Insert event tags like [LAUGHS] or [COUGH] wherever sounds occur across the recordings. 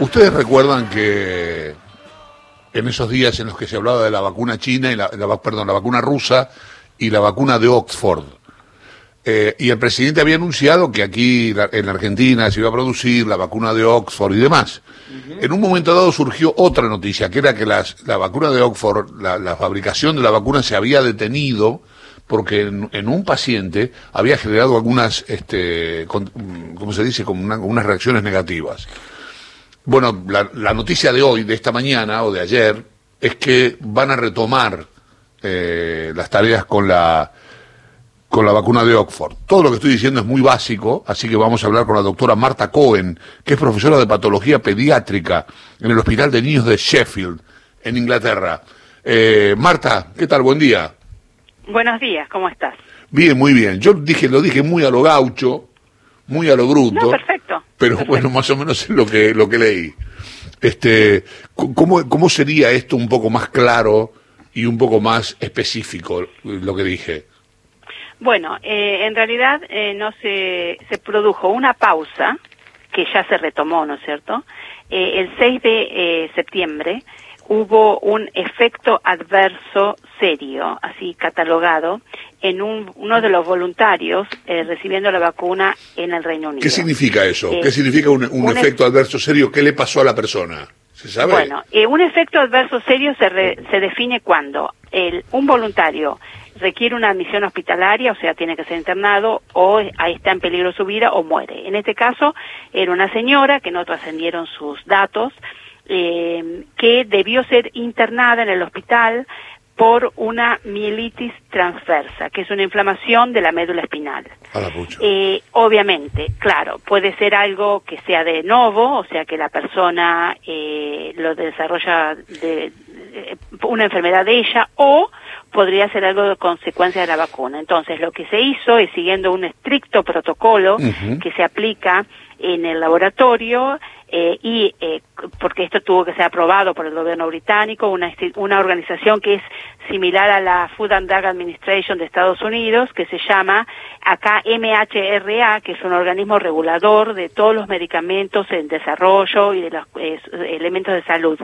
Ustedes recuerdan que en esos días en los que se hablaba de la vacuna china y la, perdón, la vacuna rusa y la vacuna de Oxford. Eh, y el presidente había anunciado que aquí en Argentina se iba a producir la vacuna de Oxford y demás. En un momento dado surgió otra noticia, que era que las, la vacuna de Oxford, la, fabricación de la vacuna se había detenido porque en, un paciente había generado algunas, este, ¿cómo se dice?, como unas reacciones negativas. Bueno, la, noticia de hoy, de esta mañana o de ayer, es que van a retomar eh, las tareas con la con la vacuna de Oxford. Todo lo que estoy diciendo es muy básico, así que vamos a hablar con la doctora Marta Cohen, que es profesora de patología pediátrica en el Hospital de Niños de Sheffield, en Inglaterra. Eh, Marta, ¿qué tal? Buen día. Buenos días, ¿cómo estás? Bien, muy bien. Yo dije, lo dije muy a lo gaucho, muy a lo bruto. perfecto. Pero bueno, más o menos es lo que, lo que leí. Este, ¿cómo, ¿Cómo sería esto un poco más claro y un poco más específico, lo que dije? Bueno, eh, en realidad eh, no se, se produjo una pausa, que ya se retomó, ¿no es cierto? Eh, el 6 de septiembre hubo un efecto adverso serio, así catalogado, en un, uno de los voluntarios eh, recibiendo la vacuna en el Reino Unido. ¿Qué significa eso? ¿Qué significa un, efecto adverso serio? ¿Qué le pasó a la persona? ¿Se sabe? Bueno, eh, un efecto adverso serio se, se define cuando el, un voluntario requiere una admisión hospitalaria, o sea, tiene que ser internado, o ahí está en peligro su vida o muere. En este caso, era una señora que no trascendieron sus datos, eh, que debió ser internada en el hospital por una mielitis transversa, que es una inflamación de la médula espinal. Eh, obviamente, claro, puede ser algo que sea de novo, o sea que la persona eh, lo desarrolla de, una enfermedad de ella, o podría ser algo de consecuencia de la vacuna. Entonces, lo que se hizo es siguiendo un estricto protocolo que se aplica en el laboratorio eh, y eh, porque esto tuvo que ser aprobado por el gobierno británico, una, una organización que es similar a la Food and Drug Administration de Estados Unidos, que se llama acá MHRA, que es un organismo regulador de todos los medicamentos en desarrollo y de los elementos de salud.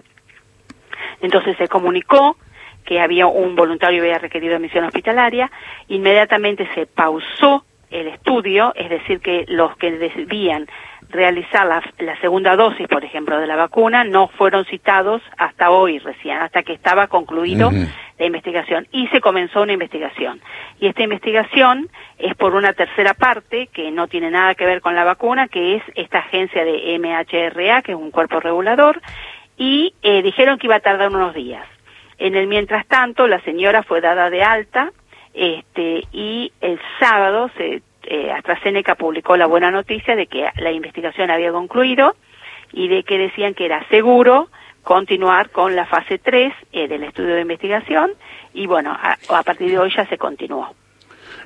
Entonces se comunicó que había un voluntario que había requerido admisión hospitalaria, inmediatamente se pausó el estudio, es decir, que los que debían realizar la, segunda dosis, por ejemplo, de la vacuna, no fueron citados hasta hoy recién, hasta que estaba concluido la investigación. Y se comenzó una investigación. Y esta investigación es por una tercera parte, que no tiene nada que ver con la vacuna, que es esta agencia de MHRA, que es un cuerpo regulador, y eh, dijeron que iba a tardar unos días. En el mientras tanto, la señora fue dada de alta, este, y el sábado se eh, AstraZeneca publicó la buena noticia de que la investigación había concluido y de que decían que era seguro continuar con la fase 3 eh, del estudio de investigación y bueno, a, partir de hoy ya se continuó.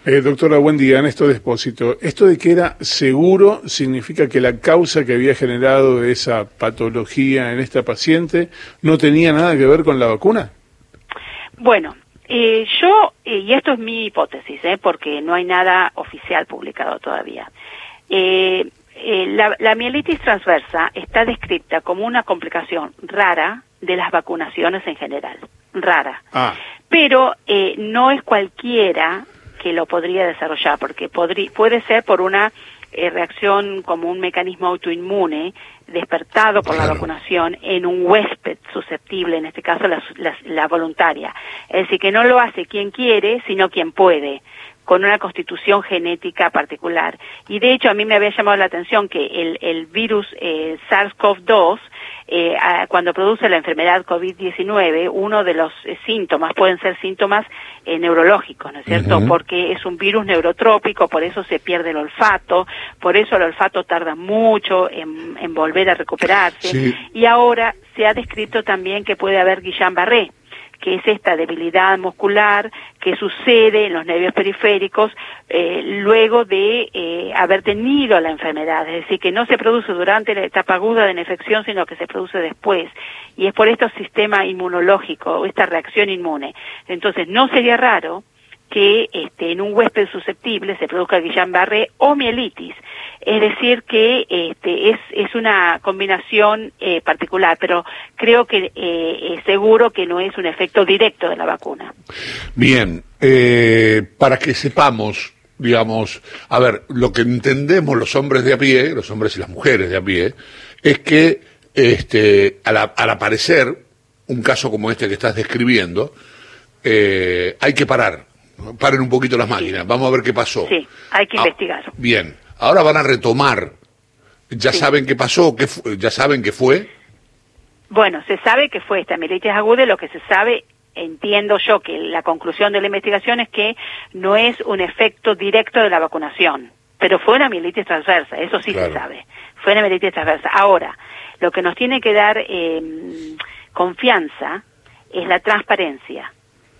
Eh, doctora, buen día. En esto de expósito, ¿esto de que era seguro significa que la causa que había generado esa patología en esta paciente no tenía nada que ver con la vacuna? Bueno, eh, yo, y esto es mi hipótesis, eh, porque no hay nada oficial publicado todavía, eh, la, la, mielitis transversa está descrita como una complicación rara de las vacunaciones en general, rara. Ah. Pero no es cualquiera que lo podría desarrollar, porque podría, puede ser por una reacción como un mecanismo autoinmune despertado por la vacunación en un huésped susceptible, en este caso la, la, voluntaria. Es decir, que no lo hace quien quiere, sino quien puede con una constitución genética particular. Y de hecho a mí me había llamado la atención que el, el virus eh, SARS-CoV-2 eh, cuando produce la enfermedad COVID-19, uno de los eh, síntomas pueden ser síntomas eh, neurológicos, ¿no es cierto? Porque es un virus neurotrópico, por eso se pierde el olfato, por eso el olfato tarda mucho en, volver a recuperarse. Y ahora se ha descrito también que puede haber Guillain-Barré, que es esta debilidad muscular que sucede en los nervios periféricos eh, luego de eh, haber tenido la enfermedad, es decir, que no se produce durante la etapa aguda de la infección, sino que se produce después. Y es por esto sistema inmunológico, esta reacción inmune. Entonces, no sería raro que este, en un huésped susceptible se produzca Guillain-Barré o mielitis. Es decir, que este, es, es una combinación eh, particular, pero creo que eh, seguro que no es un efecto directo de la vacuna. Bien, eh, para que sepamos, digamos, a ver, lo que entendemos los hombres de a pie, los hombres y las mujeres de a pie, es que este, al, al aparecer un caso como este que estás describiendo, eh, hay que parar. Paren un poquito las máquinas, vamos a ver qué pasó. Sí, hay que Ah, investigar. Bien, ahora van a retomar. ¿Ya Sí. saben qué pasó? ¿Qué ¿Ya saben qué fue? Bueno, se sabe que fue esta mielitis aguda, lo que se sabe, entiendo yo que la conclusión de la investigación es que no es un efecto directo de la vacunación, pero fue una mielitis transversa, eso sí Claro. se sabe, fue una mielitis transversa. Ahora, lo que nos tiene que dar eh, confianza es la transparencia.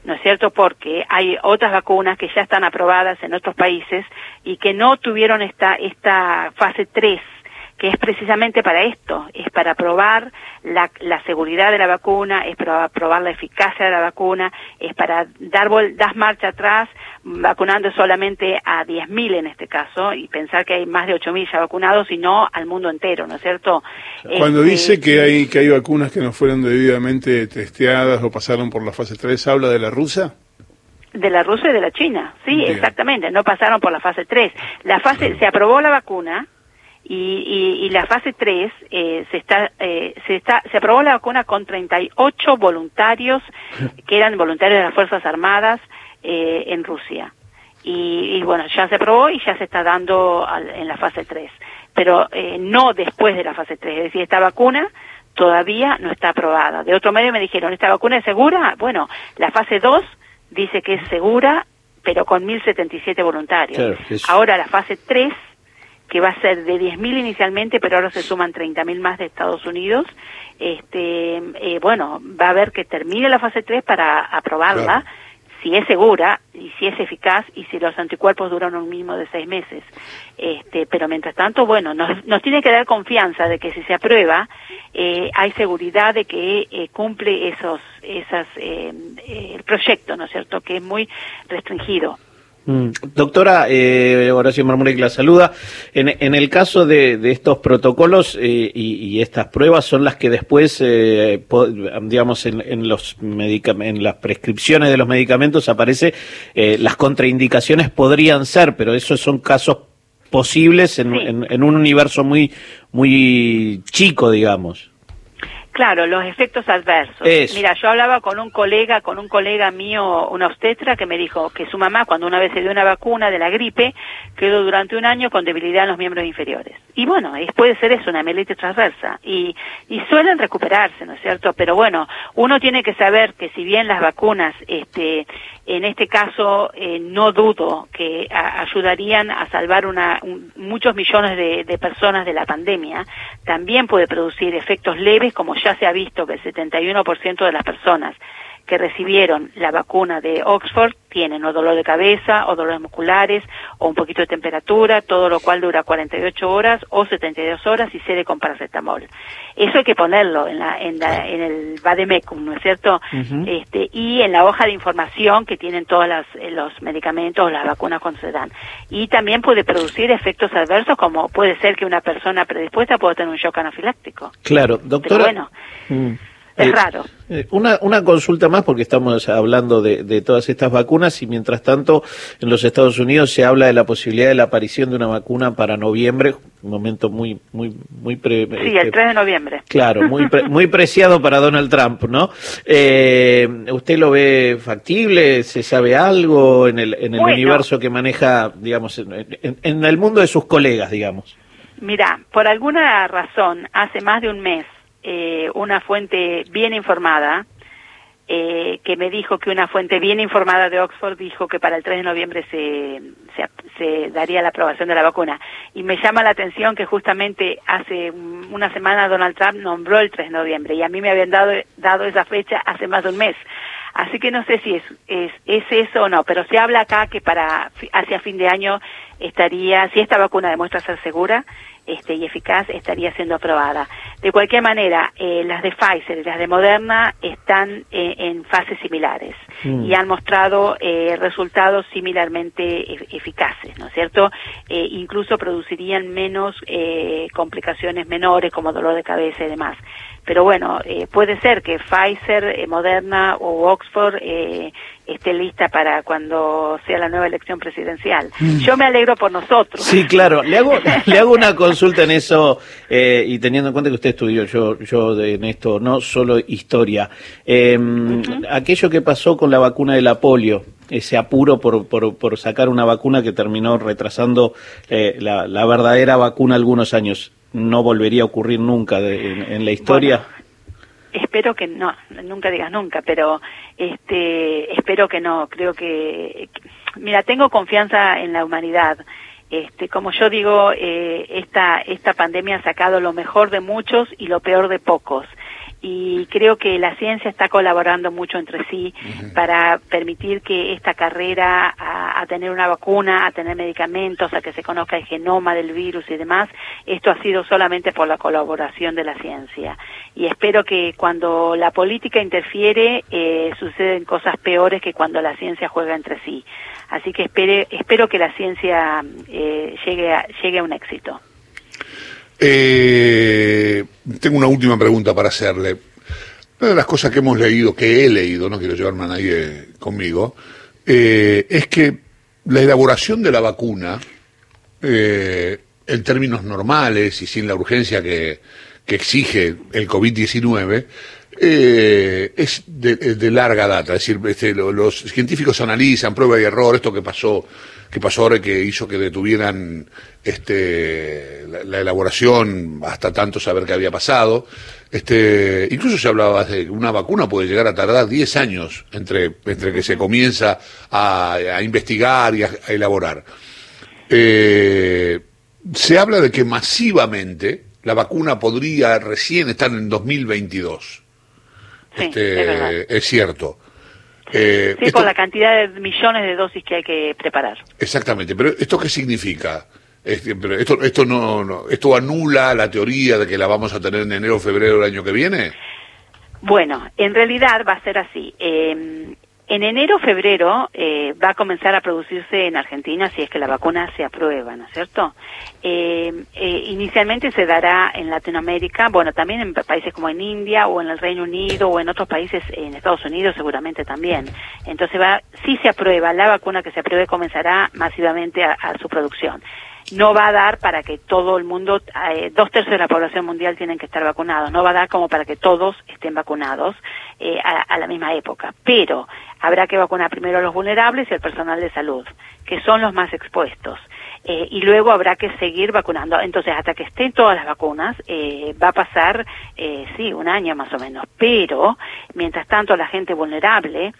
¿No es cierto? Porque hay otras vacunas que ya están aprobadas en otros países y que no tuvieron esta, esta fase 3 que es precisamente para esto, es para probar la, la seguridad de la vacuna, es para probar la eficacia de la vacuna, es para dar, vol- dar marcha atrás, vacunando solamente a 10.000 en este caso, y pensar que hay más de 8.000 ya vacunados y no al mundo entero, ¿no es cierto? Cuando Este, dice que hay que hay vacunas que no fueron debidamente testeadas o pasaron por la fase 3, ¿habla de la rusa? De la Rusia y de la China, sí, Bien. exactamente, no pasaron por la fase 3. La fase, se aprobó la vacuna y, y, y la fase 3 eh, se está, eh, se está, se aprobó la vacuna con 38 voluntarios [LAUGHS] que eran voluntarios de las Fuerzas Armadas eh, en Rusia. Y, y bueno, ya se aprobó y ya se está dando al- en la fase 3, pero eh, no después de la fase 3, es decir, esta vacuna todavía no está aprobada. De otro medio me dijeron, ¿esta vacuna es segura? Bueno, la fase 2 dice que es segura, pero con 1.077 voluntarios. Claro, es- Ahora la fase 3, que va a ser de 10.000 inicialmente, pero ahora se suman 30.000 más de Estados Unidos, este, eh, bueno, va a haber que termine la fase 3 para aprobarla, Claro. si es segura y si es eficaz y si los anticuerpos duran un mínimo de seis meses. Este, pero mientras tanto, bueno, nos, nos tiene que dar confianza de que si se aprueba, eh, hay seguridad de que eh, cumple esos, esas, eh, eh, el proyecto, ¿no es cierto?, que es muy restringido. Mm. Doctora, eh, Horacio Marmurek la saluda. En, en el caso de, de estos protocolos eh, y, y estas pruebas son las que después, eh, digamos, en, en los en las prescripciones de los medicamentos aparece eh, las contraindicaciones podrían ser, pero esos son casos posibles en- en un universo muy muy chico, digamos. Claro, los efectos adversos. Eso. Mira, yo hablaba con un colega, con un colega mío, una obstetra, que me dijo que su mamá, cuando una vez se dio una vacuna de la gripe, quedó durante un año con debilidad en los miembros inferiores. Y bueno, es- puede ser eso, una mielitis transversa. Y, y suelen recuperarse, ¿no es cierto? Pero bueno, uno tiene que saber que si bien las vacunas, este, en este caso, eh, no dudo que a- ayudarían a salvar una, un- muchos millones de, de personas de la pandemia, también puede producir efectos leves, como ya se ha visto que el 71% de las personas que recibieron la vacuna de Oxford tienen o dolor de cabeza o dolores musculares o un poquito de temperatura, todo lo cual dura 48 horas o 72 horas y cede con paracetamol. Eso hay que ponerlo en, la, en, la- en el vademecum, ¿no es cierto? Este, y en la hoja de información que tienen todos las, eh, los medicamentos, las vacunas cuando se dan. Y también puede producir efectos adversos como puede ser que una persona predispuesta pueda tener un shock anafiláctico. Claro, doctora. Pero bueno, Mm. Es Eh, raro. Eh, Una, una consulta más, porque estamos hablando de, de todas estas vacunas y mientras tanto en los Estados Unidos se habla de la posibilidad de la aparición de una vacuna para noviembre, un momento muy, muy, muy pre- Sí, eh, el 3 de noviembre. Claro, muy, pre- muy preciado para Donald Trump, ¿no? Eh, ¿Usted lo ve factible? ¿Se sabe algo en el, en el Bueno. universo que maneja, digamos, en, en- en el mundo de sus colegas, digamos? Mira, por alguna razón, hace más de un mes, eh, una fuente bien informada, eh, que me dijo que una fuente bien informada de Oxford dijo que para el 3 de noviembre se, se, se daría la aprobación de la vacuna. Y me llama la atención que justamente hace un- una semana Donald Trump nombró el 3 de noviembre y a mí me habían dado, dado esa fecha hace más de un mes. Así que no sé si es, es, es eso o no, pero se habla acá que para hacia fin de año estaría, si esta vacuna demuestra ser segura este, y eficaz, estaría siendo aprobada. De cualquier manera, eh, las de Pfizer y las de Moderna están eh, en fases similares. mm. y han mostrado eh, resultados similarmente eficaces, ¿no es cierto? Eh, incluso producirían menos eh, complicaciones menores como dolor de cabeza y demás. Pero bueno, puede ser que Pfizer, Moderna o Oxford esté lista para cuando sea la nueva elección presidencial. Mm. Yo me alegro por nosotros. Sí, claro. Le hago, [LAUGHS] le hago una consulta en eso eh, y teniendo en cuenta que usted estudió yo, yo en esto, no solo historia. Em, aquello que pasó con la vacuna de la polio, ese apuro por, por, por sacar una vacuna que terminó retrasando eh, la, la, verdadera vacuna algunos años, no volvería a ocurrir nunca en, la historia. Espero que no, nunca digas nunca, pero este, espero que no. Creo que, mira, tengo confianza en la humanidad. Este, como yo digo, eh, esta, esta pandemia ha sacado lo mejor de muchos y lo peor de pocos y creo que la ciencia está colaborando mucho entre sí para permitir que esta carrera a, tener una vacuna, a tener medicamentos, a que se conozca el genoma del virus y demás, esto ha sido solamente por la colaboración de la ciencia. Y espero que cuando la política interfiere eh, suceden cosas peores que cuando la ciencia juega entre sí. Así que espere, espero que la ciencia eh, llegue, a, llegue a un éxito. Eh, tengo una última pregunta para hacerle. Una de las cosas que hemos leído, que he leído, no quiero llevarme a nadie conmigo, eh, es que la elaboración de la vacuna, eh, en términos normales y sin la urgencia que, exige el COVID-19, eh, es de, larga data. Es decir, este, los científicos analizan prueba y error, esto que pasó que pasó ahora que hizo que detuvieran este, la, elaboración hasta tanto saber qué había pasado. Este, incluso se hablaba de que una vacuna puede llegar a tardar 10 años entre, entre que se comienza a, investigar y a, elaborar. Eh, se habla de que masivamente la vacuna podría recién estar en 2022. este, es, es cierto. Eh, sí, por la cantidad de millones de dosis que hay que preparar. Exactamente, pero ¿esto qué significa? esto, esto, no, ¿Esto anula la teoría de que la vamos a tener en enero o febrero del año que viene? Bueno, en realidad va a ser así. Eh, en enero, febrero eh, va a comenzar a producirse en Argentina si es que la vacuna se aprueba, ¿no es cierto? Eh, eh, inicialmente se dará en Latinoamérica, bueno, también en países como en India o en el Reino Unido o en otros países, en Estados Unidos seguramente también. Entonces va, si se aprueba, la vacuna que se apruebe comenzará masivamente a su producción no va a dar para que todo el mundo, eh, dos tercios de la población mundial tienen que estar vacunados, no va a dar como para que todos estén vacunados eh, a, la misma época, pero habrá que vacunar primero a los vulnerables y al personal de salud, que son los más expuestos. Eh, y luego habrá que seguir vacunando. Entonces, hasta que estén todas las vacunas, va a pasar, sí, un año más o menos. Pero, mientras tanto, la gente vulnerable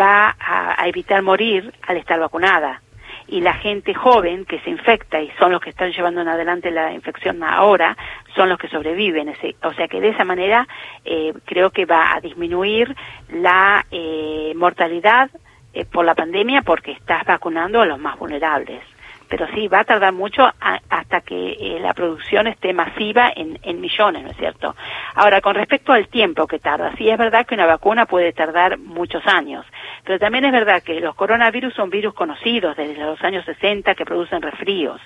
va a evitar morir al estar vacunada y la gente joven que se infecta y son los que están llevando en adelante la infección ahora, son los que sobreviven. O sea que de esa manera eh, creo que va a disminuir la eh, mortalidad eh, por la pandemia porque estás vacunando a los más vulnerables pero sí, va a tardar mucho hasta que eh, la producción esté masiva en, en, millones, ¿no es cierto? Ahora, con respecto al tiempo que tarda, sí es verdad que una vacuna puede tardar muchos años, pero también es verdad que los coronavirus son virus conocidos desde los años 60 que producen resfríos.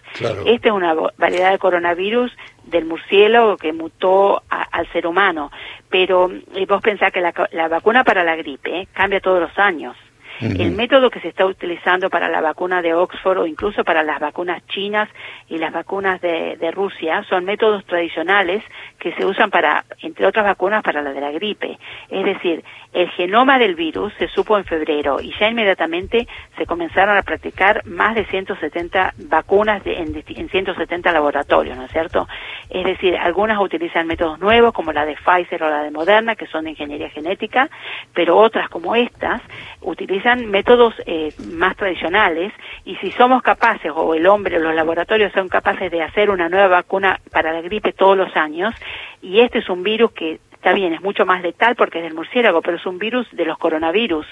Esta es una variedad de coronavirus del murciélago que mutó al ser humano, pero eh, vos pensás que la, la vacuna para la gripe cambia todos los años. El método que se está utilizando para la vacuna de Oxford o incluso para las vacunas chinas y las vacunas de, de Rusia son métodos tradicionales que se usan para, entre otras vacunas, para la de la gripe. Es decir, el genoma del virus se supo en febrero y ya inmediatamente se comenzaron a practicar más de 170 vacunas en, en 170 laboratorios, ¿no es cierto? Es decir, algunas utilizan métodos nuevos como la de Pfizer o la de Moderna, que son de ingeniería genética, pero otras como estas utilizan métodos eh, más tradicionales y si somos capaces, o el hombre o los laboratorios son capaces de hacer una nueva vacuna para la gripe todos los años, y este es un virus que está bien, es mucho más letal porque es del murciélago, pero es un virus de los coronavirus,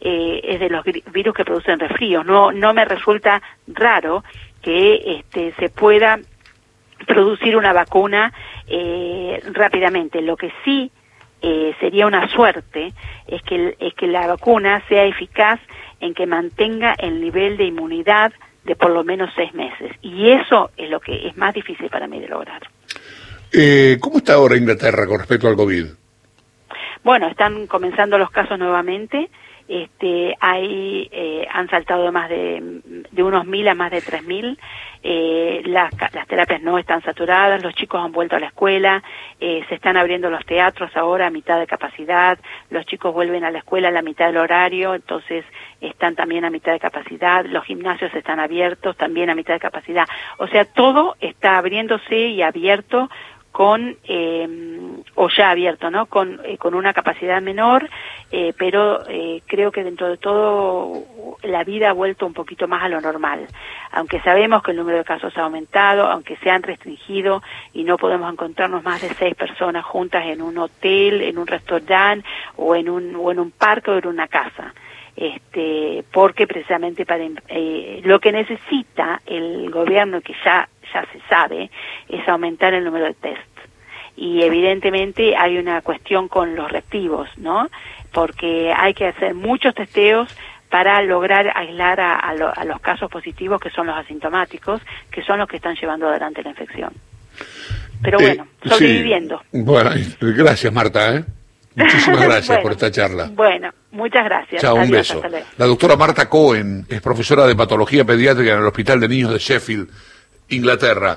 eh, es de los virus que producen resfríos. No, no me resulta raro que este, se pueda producir una vacuna eh, rápidamente. Lo que sí eh, sería una suerte es que, es que la vacuna sea eficaz en que mantenga el nivel de inmunidad de por lo menos seis meses. Y eso es lo que es más difícil para mí de lograr. Eh, ¿Cómo está ahora Inglaterra con respecto al COVID? Bueno, están comenzando los casos nuevamente. Este, hay, eh, han saltado de más de, de unos mil a más de tres mil. Eh, las, las, terapias no están saturadas, los chicos han vuelto a la escuela, eh, se están abriendo los teatros ahora a mitad de capacidad, los chicos vuelven a la escuela a la mitad del horario, entonces están también a mitad de capacidad, los gimnasios están abiertos también a mitad de capacidad. O sea, todo está abriéndose y abierto con eh, o ya abierto no con eh, con una capacidad menor eh, pero eh, creo que dentro de todo la vida ha vuelto un poquito más a lo normal. Aunque sabemos que el número de casos ha aumentado aunque se han restringido y no podemos encontrarnos más de seis personas juntas en un hotel en un restaurante o en un o en un parque o en una casa. Este porque precisamente para eh, lo que necesita el gobierno que ya ya se sabe, es aumentar el número de test. Y evidentemente hay una cuestión con los reactivos, ¿no? Porque hay que hacer muchos testeos para lograr aislar a, a, lo, a los casos positivos que son los asintomáticos, que son los que están llevando adelante la infección. Pero bueno, eh, sobreviviendo. Sí. Bueno, gracias Marta, ¿eh? Muchísimas [LAUGHS] gracias bueno, por esta charla. Bueno, muchas gracias. Chao, un beso. La doctora Marta Cohen es profesora de patología pediátrica en el Hospital de Niños de Sheffield Inglaterra.